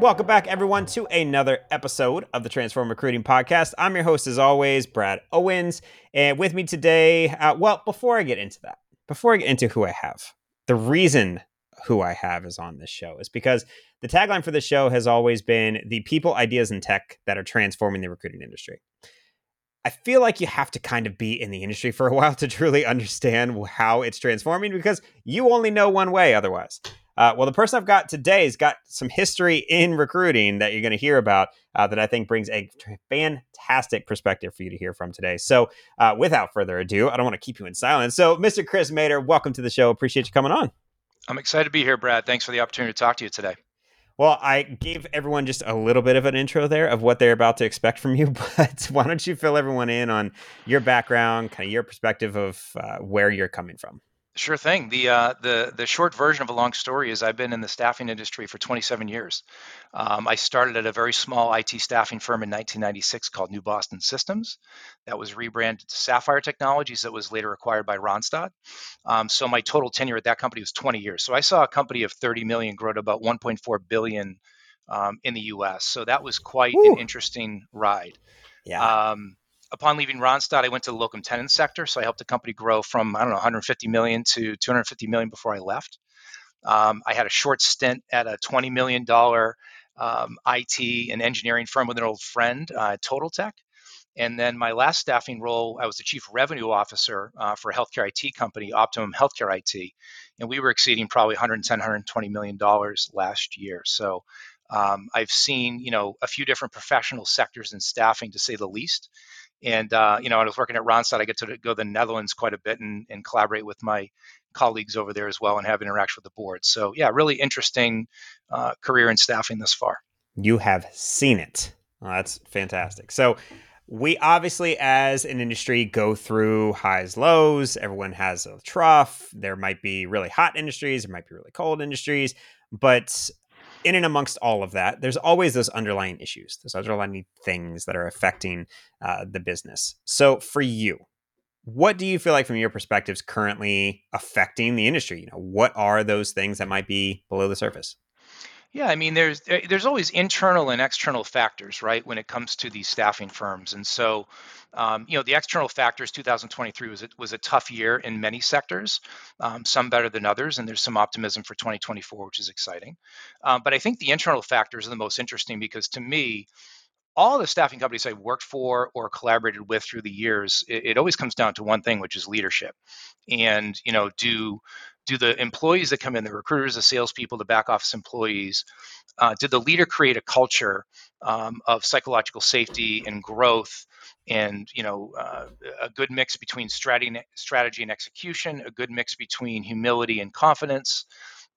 Welcome back, everyone, to another episode of the Transform Recruiting Podcast. I'm your host, as always, Brad Owens. And with me today, uh, well, before I get into that, before I get into who I have, the reason who I have is on this show is because the tagline for the show has always been the people, ideas, and tech that are transforming the recruiting industry. I feel like you have to kind of be in the industry for a while to truly understand how it's transforming because you only know one way otherwise. Uh, well, the person I've got today has got some history in recruiting that you're going to hear about uh, that I think brings a fantastic perspective for you to hear from today. So, uh, without further ado, I don't want to keep you in silence. So, Mr. Chris Mader, welcome to the show. Appreciate you coming on. I'm excited to be here, Brad. Thanks for the opportunity to talk to you today. Well, I gave everyone just a little bit of an intro there of what they're about to expect from you, but why don't you fill everyone in on your background, kind of your perspective of uh, where you're coming from? Sure thing. The uh, the the short version of a long story is I've been in the staffing industry for 27 years. Um, I started at a very small IT staffing firm in 1996 called New Boston Systems. That was rebranded to Sapphire Technologies. That was later acquired by Randstad. Um, so my total tenure at that company was 20 years. So I saw a company of 30 million grow to about 1.4 billion um, in the U.S. So that was quite Ooh. an interesting ride. Yeah. Um, upon leaving Randstad, I went to the locum tenens sector. So I helped the company grow from, I don't know, 150 million to 250 million before I left. Um, I had a short stint at a $20 million um, IT and engineering firm with an old friend, uh, Total Tech. And then my last staffing role, I was the chief revenue officer uh, for a healthcare IT company, Optimum Healthcare IT, and we were exceeding probably 110, 120 million dollars last year. So um, I've seen, you know, a few different professional sectors in staffing, to say the least. And uh, you know, I was working at Randstad. I get to go to the Netherlands quite a bit and, and collaborate with my colleagues over there as well and have interaction with the board. So yeah, really interesting uh, career in staffing thus far. You have seen it. That's fantastic. So we obviously, as an industry, go through highs, lows. Everyone has a trough. There might be really hot industries. There might be really cold industries. But in and amongst all of that, there's always those underlying issues, those underlying things that are affecting uh, the business. So for you, what do you feel like from your perspectives currently affecting the industry? You know, what are those things that might be below the surface? Yeah, I mean, there's there's always internal and external factors, right, when it comes to these staffing firms. And so, um, you know, the external factors, 2023 was a, was a tough year in many sectors, um, some better than others, and there's some optimism for 2024, which is exciting. Um, but I think the internal factors are the most interesting because to me, all the staffing companies I've worked for or collaborated with through the years, it, it, always comes down to one thing, which is leadership. And you know, do do the employees that come in, the recruiters, the salespeople, the back office employees, uh, did the leader create a culture um, of psychological safety and growth, and you know, uh, a good mix between strategy, strategy and execution, a good mix between humility and confidence.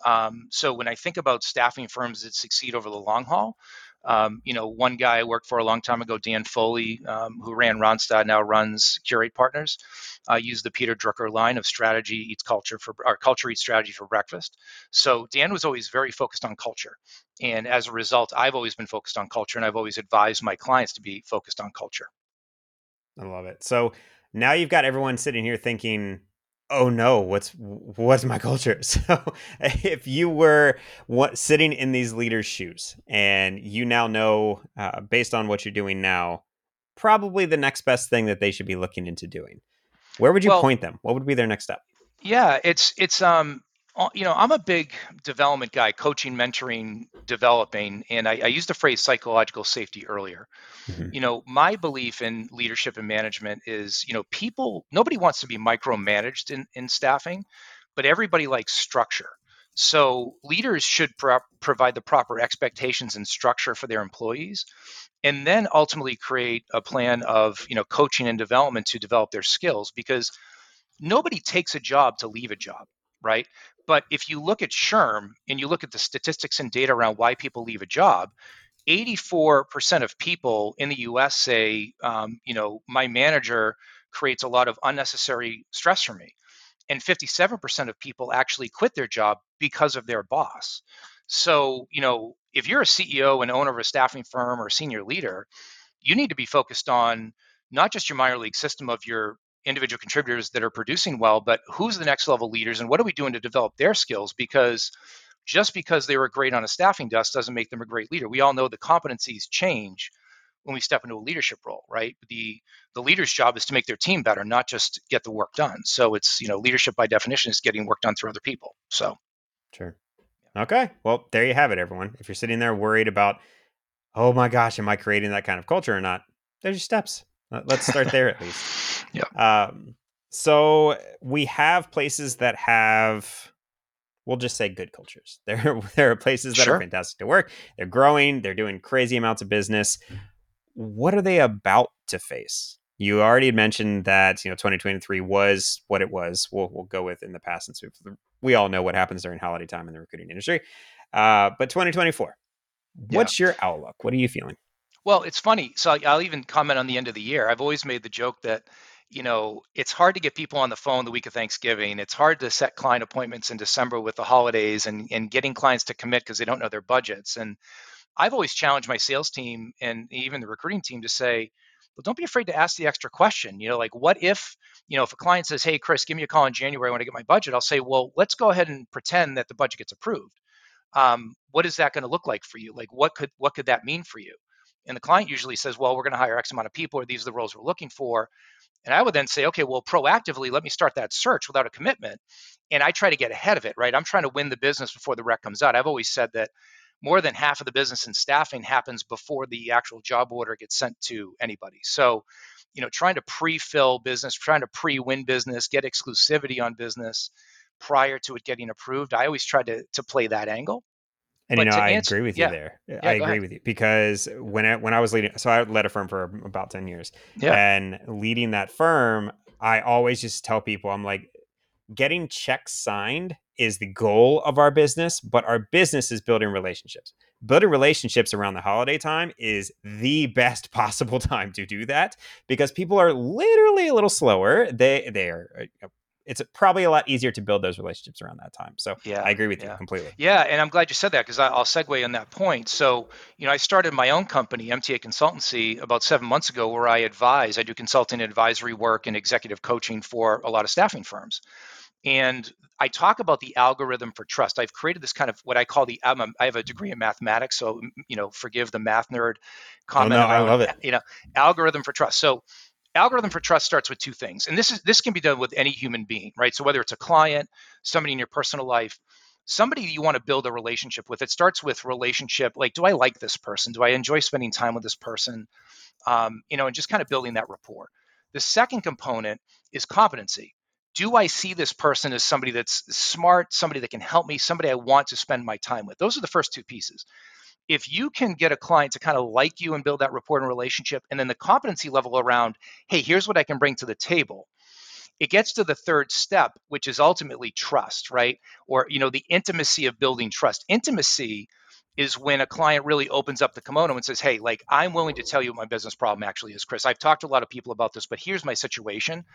Um, so when I think about staffing firms that succeed over the long haul, um, you know, one guy I worked for a long time ago, Dan Foley, um, who ran Randstad, now runs Curate Partners, uh, used the Peter Drucker line of strategy eats culture for, or culture eats strategy for breakfast. So Dan was always very focused on culture. And as a result, I've always been focused on culture and I've always advised my clients to be focused on culture. I love it. So now you've got everyone sitting here thinking, oh no what's what's my culture? So if you were what, sitting in these leaders shoes and you now know uh, based on what you're doing now probably the next best thing that they should be looking into doing where would you well, point them? What would be their next step? Yeah it's it's um you know, I'm a big development guy, coaching, mentoring, developing, and I, I used the phrase psychological safety earlier. Mm-hmm. You know, my belief in leadership and management is, you know, people, nobody wants to be micromanaged in, in staffing, but everybody likes structure. So leaders should pro- provide the proper expectations and structure for their employees, and then ultimately create a plan of, you know, coaching and development to develop their skills because nobody takes a job to leave a job right? But if you look at SHRM and you look at the statistics and data around why people leave a job, 84% of people in the US say, um, you know, my manager creates a lot of unnecessary stress for me. And 57% of people actually quit their job because of their boss. So, you know, if you're a CEO and owner of a staffing firm or senior leader, you need to be focused on not just your minor league system of your individual contributors that are producing well, but who's the next level leaders and what are we doing to develop their skills? Because just because they were great on a staffing desk doesn't make them a great leader. We all know the competencies change when we step into a leadership role, right? The the leader's job is to make their team better, not just get the work done. So it's you know leadership by definition is getting work done through other people. So sure. Okay. Well, there you have it, everyone. If you're sitting there worried about, oh my gosh, am I creating that kind of culture or not? There's your steps. Let's start there at least. Yeah. Um, so we have places that have we'll just say good cultures. There, there are places that sure. are fantastic to work. They're growing. They're doing crazy amounts of business. What are they about to face? You already mentioned that you know 2023 was what it was. We'll we'll go with in the past since we all know what happens during holiday time in the recruiting industry. Uh, but 2024, yeah. what's your outlook? What are you feeling? Well, it's funny. So I'll even comment on the end of the year. I've always made the joke that you know, it's hard to get people on the phone the week of Thanksgiving. It's hard to set client appointments in December with the holidays and, and getting clients to commit because they don't know their budgets. And I've always challenged my sales team and even the recruiting team to say, well, don't be afraid to ask the extra question. You know, like what if, you know, if a client says, hey, Chris, give me a call in January, I want to get my budget, I'll say, well, let's go ahead and pretend that the budget gets approved. Um, what is that going to look like for you? Like what could what could that mean for you? And the client usually says, well, we're going to hire X amount of people, or these are the roles we're looking for. And I would then say, okay, well, proactively, let me start that search without a commitment. And I try to get ahead of it, right? I'm trying to win the business before the rec comes out. I've always said that more than half of the business and staffing happens before the actual job order gets sent to anybody. So, you know, trying to pre-fill business, trying to pre-win business, get exclusivity on business prior to it getting approved. I always try to to play that angle. And but you know, I answer, agree with you there. Yeah, I agree ahead. with you because when I, when I was leading, so I led a firm for about ten years, yeah. and leading that firm, I always just tell people, I'm like, getting checks signed is the goal of our business, but our business is building relationships. Building relationships around the holiday time is the best possible time to do that because people are literally a little slower. They they are uh, it's probably a lot easier to build those relationships around that time. So yeah, I agree with yeah. you completely. Yeah, and I'm glad you said that because I'll segue on that point. So you know, I started my own company, MTA Consultancy, about seven months ago, where I advise. I do consulting, advisory work, and executive coaching for a lot of staffing firms. And I talk about the algorithm for trust. I've created this kind of what I call the. I'm a, I have a degree in mathematics, so you know, forgive the math nerd comment. Oh, no, I love it. You know, algorithm for trust. So algorithm for trust starts with two things and this is this can be done with any human being right? So whether it's a client somebody in your personal life somebody you want to build a relationship with. It starts with relationship like do i like this person? Do i enjoy spending time with this person? Um, you know and just kind of building that rapport. The second component is competency. Do i see this person as somebody that's smart somebody that can help me somebody i want to spend my time with? Those are the first two pieces if you can get a client to kind of like you and build that rapport and relationship, and then the competency level around, hey, here's what I can bring to the table, it gets to the third step, which is ultimately trust, right? Or you know, the intimacy of building trust. Intimacy is when a client really opens up the kimono and says, Hey, like, I'm willing to tell you what my business problem actually is, Chris. I've talked to a lot of people about this, but here's my situation.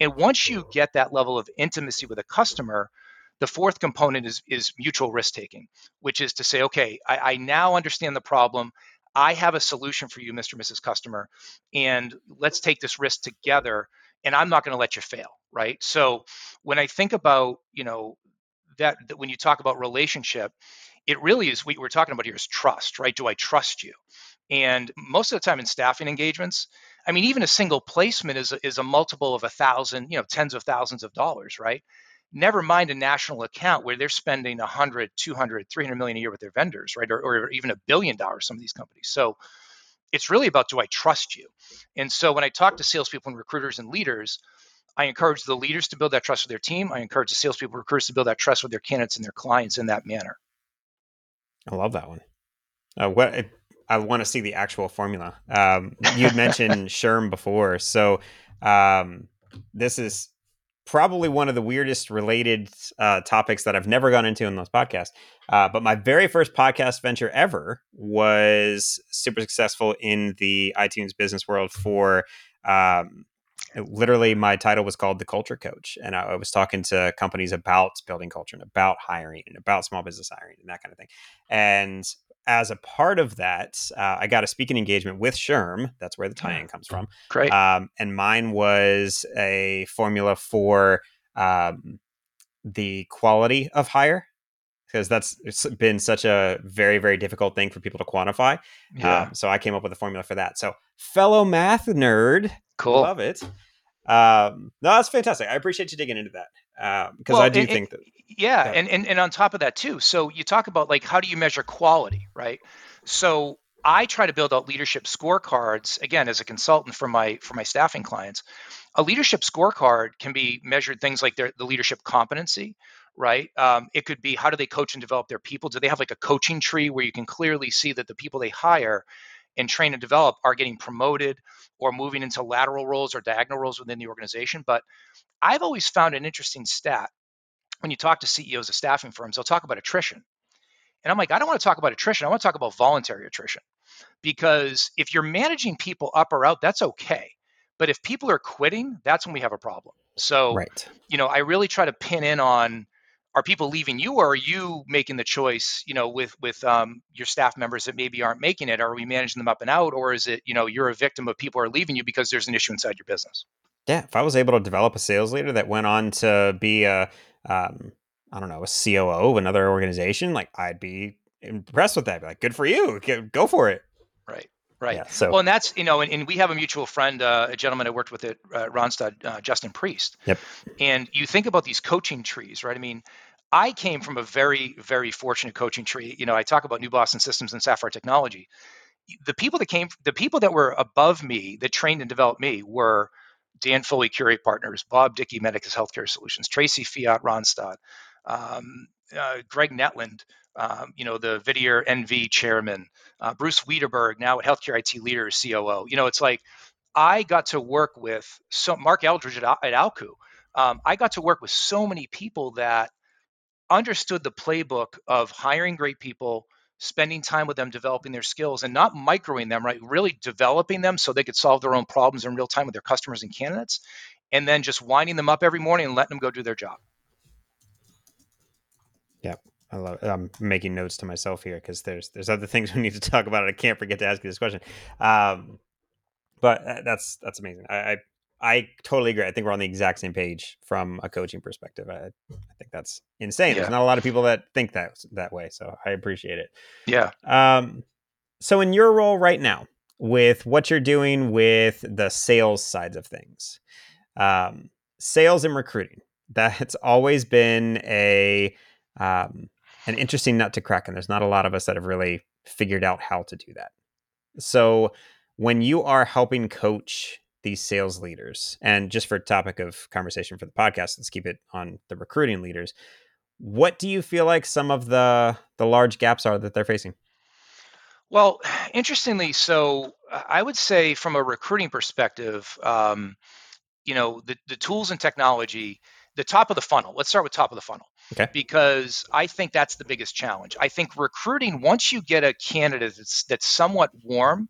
And once you get that level of intimacy with a customer, the fourth component is, is mutual risk taking, which is to say, okay, I, I now understand the problem. I have a solution for you, Mr. Mrs. Customer, and let's take this risk together. And I'm not going to let you fail, right? So when I think about, you know, that, that when you talk about relationship, it really is what we're talking about here is trust, right? Do I trust you? And most of the time in staffing engagements, I mean, even a single placement is is a multiple of a thousand, you know, tens of thousands of dollars, right? Never mind a national account where they're spending 100 200 300 million a year with their vendors right? Or, or even a billion dollars some of these companies. So it's really about do i trust you? And so when i talk to salespeople and recruiters and leaders i encourage the leaders to build that trust with their team. I encourage the salespeople and recruiters to build that trust with their candidates and their clients in that manner. I love that one. Uh, what I want to see the actual formula. Um, you mentioned SHRM before, so um, this is probably one of the weirdest related uh, topics that I've never gone into in this podcast. Uh, but my very first podcast venture ever was super successful in the iTunes business world for. Um, literally, my title was called the Culture Coach, and I, I was talking to companies about building culture and about hiring and about small business hiring and that kind of thing. And as a part of that, uh, I got a speaking engagement with SHRM. That's where the tie-in comes from. Great. Um, and mine was a formula for um, the quality of hire. because that's been such a very very difficult thing for people to quantify. Yeah. Um, so I came up with a formula for that. So fellow math nerd, cool, love it. Um, no, that's fantastic. I appreciate you digging into that because um, well, I do and, think that. Yeah, and, and and on top of that too. So you talk about like how do you measure quality, right? So I try to build out leadership scorecards again as a consultant for my for my staffing clients. A leadership scorecard can be measured things like their the leadership competency, right? Um, it could be how do they coach and develop their people? Do they have like a coaching tree where you can clearly see that the people they hire and train and develop are getting promoted or moving into lateral roles or diagonal roles within the organization? But I've always found an interesting stat when you talk to CEOs of staffing firms, they'll talk about attrition. And I'm like, I don't want to talk about attrition. I want to talk about voluntary attrition. Because if you're managing people up or out, that's okay. But if people are quitting, that's when we have a problem. So, right. you know, I really try to pin in on are people leaving you or are you making the choice you know with with um, your staff members that maybe aren't making it are we managing them up and out or is it you know you're a victim of people are leaving you because there's an issue inside your business yeah if i was able to develop a sales leader that went on to be a um, i don't know a coo of another organization like i'd be impressed with that be like good for you go for it right Right. Yeah, so well, and that's you know, and, and we have a mutual friend, uh, a gentleman I worked with at uh, Randstad, uh, Justin Priest. Yep. And you think about these coaching trees, right? I mean, I came from a very, very fortunate coaching tree. You know, I talk about New Boston Systems and Sapphire Technology. The people that came, the people that were above me, that trained and developed me, were Dan Foley, Curate Partners, Bob Dickey, Medicus Healthcare Solutions, Tracy Fiat, Randstad, um, uh, Greg Netland, um, you know, the Vedior NV chairman, uh, Bruce Wiederberg, now at Healthcare IT Leader, COO. You know, it's like I got to work with so Mark Eldridge at, at Alku. Um, I got to work with so many people that understood the playbook of hiring great people, spending time with them, developing their skills, and not microing them, right? Really developing them so they could solve their own problems in real time with their customers and candidates, and then just winding them up every morning and letting them go do their job. Yeah. I love it. I'm making notes to myself here because there's there's other things we need to talk about. I can't forget to ask you this question. Um, but uh, that's that's amazing. I, I, I totally agree. I think we're on the exact same page from a coaching perspective. I, I think that's insane. Yeah. There's not a lot of people that think that that way, so I appreciate it. Yeah. Um, so in your role right now, with what you're doing with the sales sides of things, um, sales and recruiting, that's always been a um, an interesting nut to crack, and there's not a lot of us that have really figured out how to do that. So, when you are helping coach these sales leaders, and just for topic of conversation for the podcast, let's keep it on the recruiting leaders. What do you feel like some of the the large gaps are that they're facing? Well, interestingly, so I would say from a recruiting perspective, um, you know, the, the tools and technology, the top of the funnel. Let's start with top of the funnel. Okay. Because I think that's the biggest challenge. I think recruiting, once you get a candidate that's, that's somewhat warm,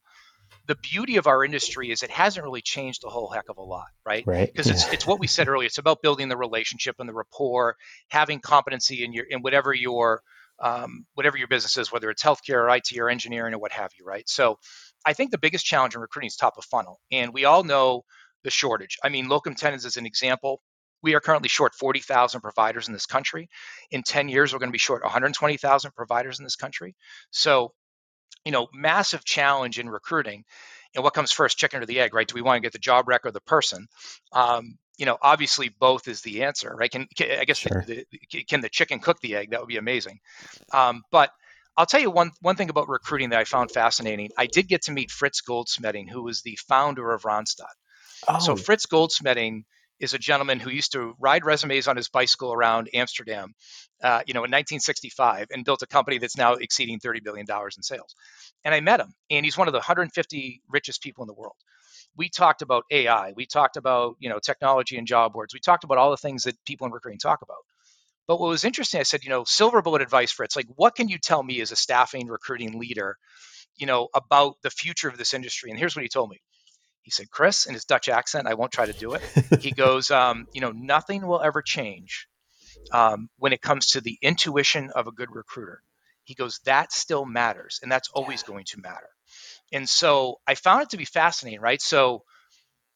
the beauty of our industry is it hasn't really changed a whole heck of a lot, right? Right. Because it's it's what we said earlier. It's about building the relationship and the rapport, having competency in your in whatever your um, whatever your business is, whether it's healthcare or IT or engineering or what have you, right? So I think the biggest challenge in recruiting is top of funnel. And we all know the shortage. I mean, locum tenens is an example we are currently short 40,000 providers in this country. In 10 years, we're going to be short 120,000 providers in this country. So, you know, massive challenge in recruiting. And what comes first, chicken or the egg, right? Do we want to get the job rec or the person? Um, you know, obviously both is the answer, right? Can, can I guess sure. the, the, can the chicken cook the egg? That would be amazing. Um, but I'll tell you one one thing about recruiting that I found fascinating. I did get to meet Frits Goldschmeding, who was the founder of Randstad. Oh. So Frits Goldschmeding is a gentleman who used to ride resumes on his bicycle around Amsterdam, uh, you know, in 1965, and built a company that's now exceeding 30 billion dollars in sales. And I met him, and he's one of the 150 richest people in the world. We talked about AI, we talked about you know technology and job boards, we talked about all the things that people in recruiting talk about. But what was interesting, I said, you know, silver bullet advice for it's like, what can you tell me as a staffing recruiting leader, you know, about the future of this industry? And here's what he told me. He said, Chris, in his Dutch accent, I won't try to do it. he goes, um, you know, nothing will ever change um, when it comes to the intuition of a good recruiter. He goes, that still matters, and that's always going to matter. And so I found it to be fascinating, right? So,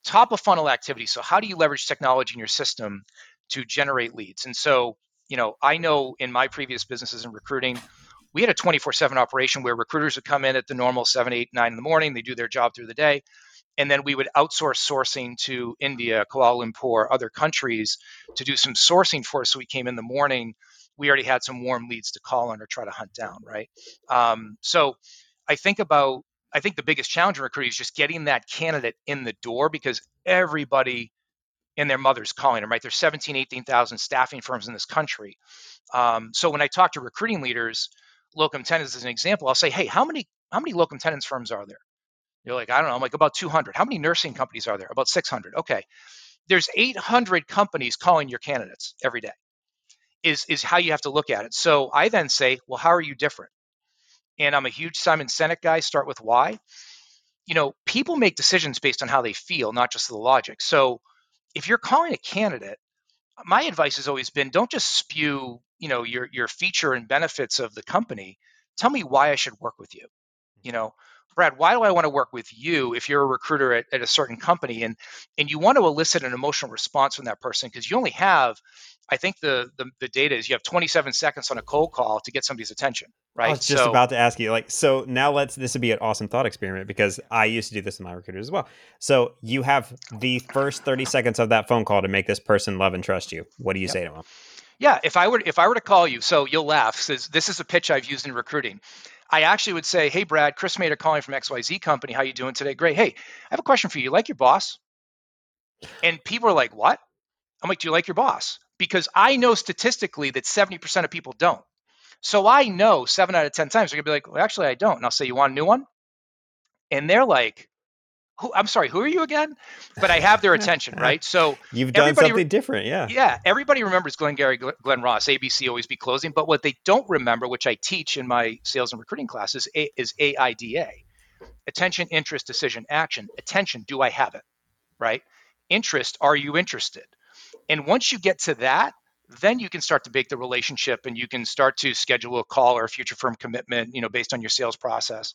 top of funnel activity. So, how do you leverage technology in your system to generate leads? And so, You know, I know in my previous businesses in recruiting, we had a 24/7 operation where recruiters would come in at the normal 7, 8, 9 in the morning. They do their job through the day, and then we would outsource sourcing to India, Kuala Lumpur, other countries to do some sourcing for us. So we came in the morning. We already had some warm leads to call on or try to hunt down, right? Um, so I think about I think the biggest challenge in recruiting is just getting that candidate in the door because everybody and their mother's calling them, right? There's 17, 18,000 staffing firms in this country. Um, so when I talk to recruiting leaders, locum tenens as an example, I'll say, hey, how many how many locum tenens firms are there? You're like, I don't know. I'm like, about 200. How many nursing companies are there? About 600. Okay. There's 800 companies calling your candidates every day, is, is how you have to look at it. So I then say, well, how are you different? And I'm a huge Simon Sinek guy, start with why. You know, people make decisions based on how they feel, not just the logic. So if you're calling a candidate, my advice has always been don't just spew, you know, your your feature and benefits of the company. Tell me why I should work with you. You know, Brad, why do I want to work with you if you're a recruiter at, at a certain company and and you want to elicit an emotional response from that person because you only have I think the, the, the data is you have 27 seconds on a cold call to get somebody's attention, right? I was just so, about to ask you, like, so now let's this would be an awesome thought experiment because I used to do this in my recruiters as well. So you have the first 30 seconds of that phone call to make this person love and trust you. What do you yep. say to them? Yeah, if I were if I were to call you, so you'll laugh. Says this is a pitch I've used in recruiting. I actually would say, "Hey, Brad, Chris Mader calling from XYZ company. How you doing today? Great. Hey, I have a question for you. You like your boss?" And people are like, "What?" I'm like, "Do you like your boss?" Because I know statistically that 70% of people don't. So I know seven out of 10 times they're gonna be like, well, actually, I don't. And I'll say, you want a new one? And they're like, who, I'm sorry, who are you again? But I have their attention, right? So you've done something re- different, yeah. Yeah, everybody remembers Glengarry Glen Glenn Ross, ABC always be closing, but what they don't remember, which I teach in my sales and recruiting classes, is, is AIDA, attention, interest, decision, action. Attention, do I have it? Right? Interest, are you interested? And once you get to that, then you can start to bake the relationship and you can start to schedule a call or a future firm commitment, you know, based on your sales process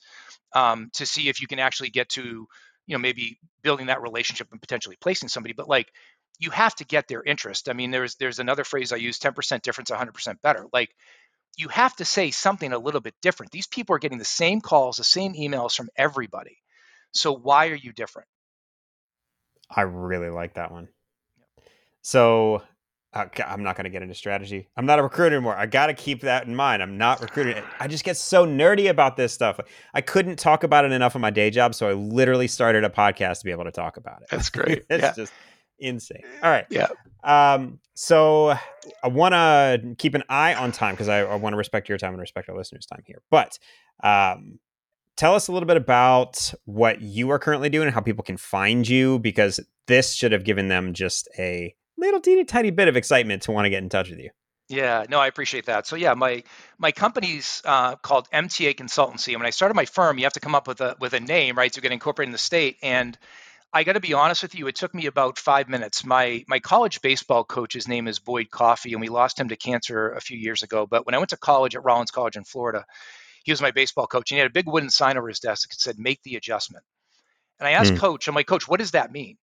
um, to see if you can actually get to you know maybe building that relationship and potentially placing somebody but like you have to get their interest. I mean there's there's another phrase i use 10% difference 100% better. Like you have to say something a little bit different. These people are getting the same calls the same emails from everybody. So why are you different? I really like that one. So I'm not going to get into strategy. I'm not a recruiter anymore. I got to keep that in mind. I'm not recruiting. I just get so nerdy about this stuff. I couldn't talk about it enough on my day job, so I literally started a podcast to be able to talk about it. That's great. it's yeah. just insane. All right. Yeah. Um. So I want to keep an eye on time because I, I want to respect your time and respect our listeners' time here. But um, tell us a little bit about what you are currently doing and how people can find you because this should have given them just a little teeny tiny bit of excitement to want to get in touch with you. Yeah, no, I appreciate that. So yeah, my my company's uh, called MTA Consultancy. And when I started my firm, you have to come up with a with a name, right, to get incorporated in the state. And I got to be honest with you, it took me about five minutes. My my college baseball coach's name is Boyd Coffey, and we lost him to cancer a few years ago. But when I went to college at Rollins College in Florida, he was my baseball coach, and he had a big wooden sign over his desk that said "Make the adjustment." And I asked mm. Coach, I'm like, Coach, what does that mean?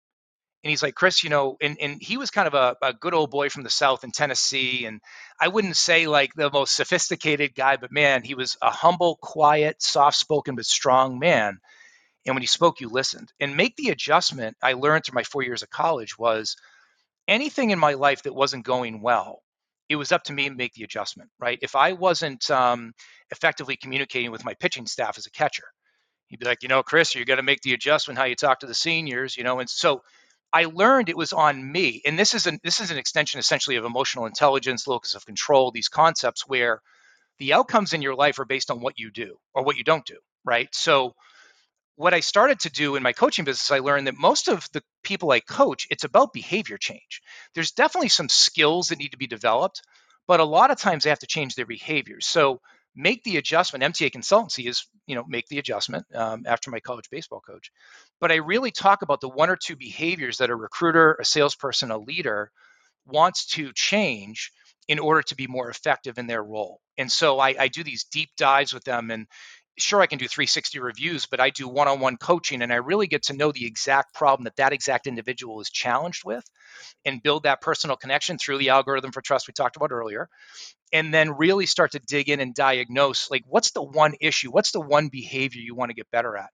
And he's like, Chris, you know, and, and he was kind of a, a good old boy from the South in Tennessee. And I wouldn't say like the most sophisticated guy, but man, he was a humble, quiet, soft spoken, but strong man. And when he spoke, you listened. And make the adjustment I learned through my four years of college was anything in my life that wasn't going well, it was up to me to make the adjustment, right? If I wasn't um, effectively communicating with my pitching staff as a catcher, he'd be like, you know, Chris, you got to make the adjustment how you talk to the seniors, you know. And so I learned it was on me, and this is an this is an extension essentially of emotional intelligence, locus of control, these concepts where the outcomes in your life are based on what you do or what you don't do, right? So what I started to do in my coaching business, I learned that most of the people I coach, it's about behavior change. There's definitely some skills that need to be developed, but a lot of times they have to change their behaviors. So make the adjustment. MTA consultancy is, you know, make the adjustment um, after my college baseball coach. But I really talk about the one or two behaviors that a recruiter, a salesperson, a leader wants to change in order to be more effective in their role. And so I, I do these deep dives with them and sure I can do 360 reviews, but I do one-on-one coaching and I really get to know the exact problem that that exact individual is challenged with and build that personal connection through the algorithm for trust we talked about earlier. And then really start to dig in and diagnose like what's the one issue, what's the one behavior you want to get better at?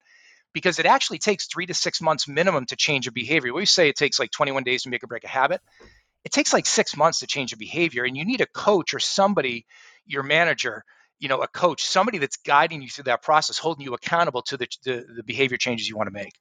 Because it actually takes 3 to 6 months minimum to change a behavior. We say it takes like 21 days to make or break a habit. It takes like 6 months to change a behavior and you need a coach or somebody your manager you know a coach somebody that's guiding you through that process holding you accountable to the the, the behavior changes you want to make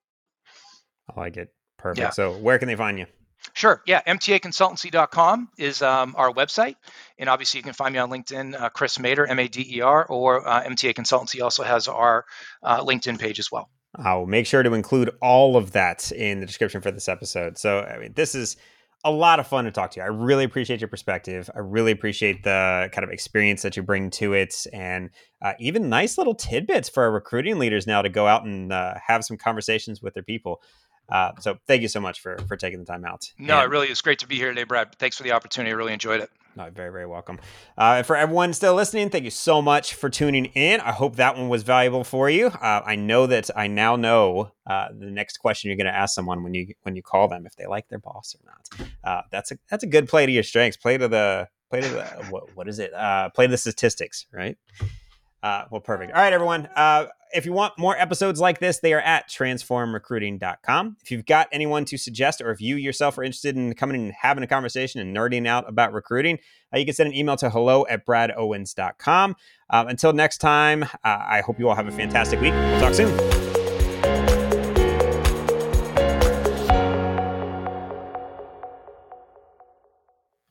i like it perfect yeah. so where can they find you Sure. Yeah. MTAconsultancy.com is um, our website. And obviously, you can find me on LinkedIn, uh, Chris Mader, M A D E R, or uh, MTA Consultancy also has our uh, LinkedIn page as well. I'll make sure to include all of that in the description for this episode. So, I mean, this is a lot of fun to talk to you. I really appreciate your perspective. I really appreciate the kind of experience that you bring to it, and uh, even nice little tidbits for our recruiting leaders now to go out and uh, have some conversations with their people. Uh, so thank you so much for for taking the time out. No, and, it really is great to be here today, Brad. Thanks for the opportunity. I really enjoyed it. No, very, very welcome. Uh, for everyone still listening, thank you so much for tuning in. I hope that one was valuable for you. Uh, I know that I now know uh, the next question you're going to ask someone when you when you call them if they like their boss or not. Uh, that's a that's a good play to your strengths. Play to the play to the what, what is it? Uh, play to the statistics, right? Uh, well, perfect. All right, everyone. Uh, if you want more episodes like this, they are at transformrecruiting.com. If you've got anyone to suggest, or if you yourself are interested in coming and having a conversation and nerding out about recruiting, uh, you can send an email to hello at bradowens.com. Um, until next time, uh, I hope you all have a fantastic week. We'll talk soon.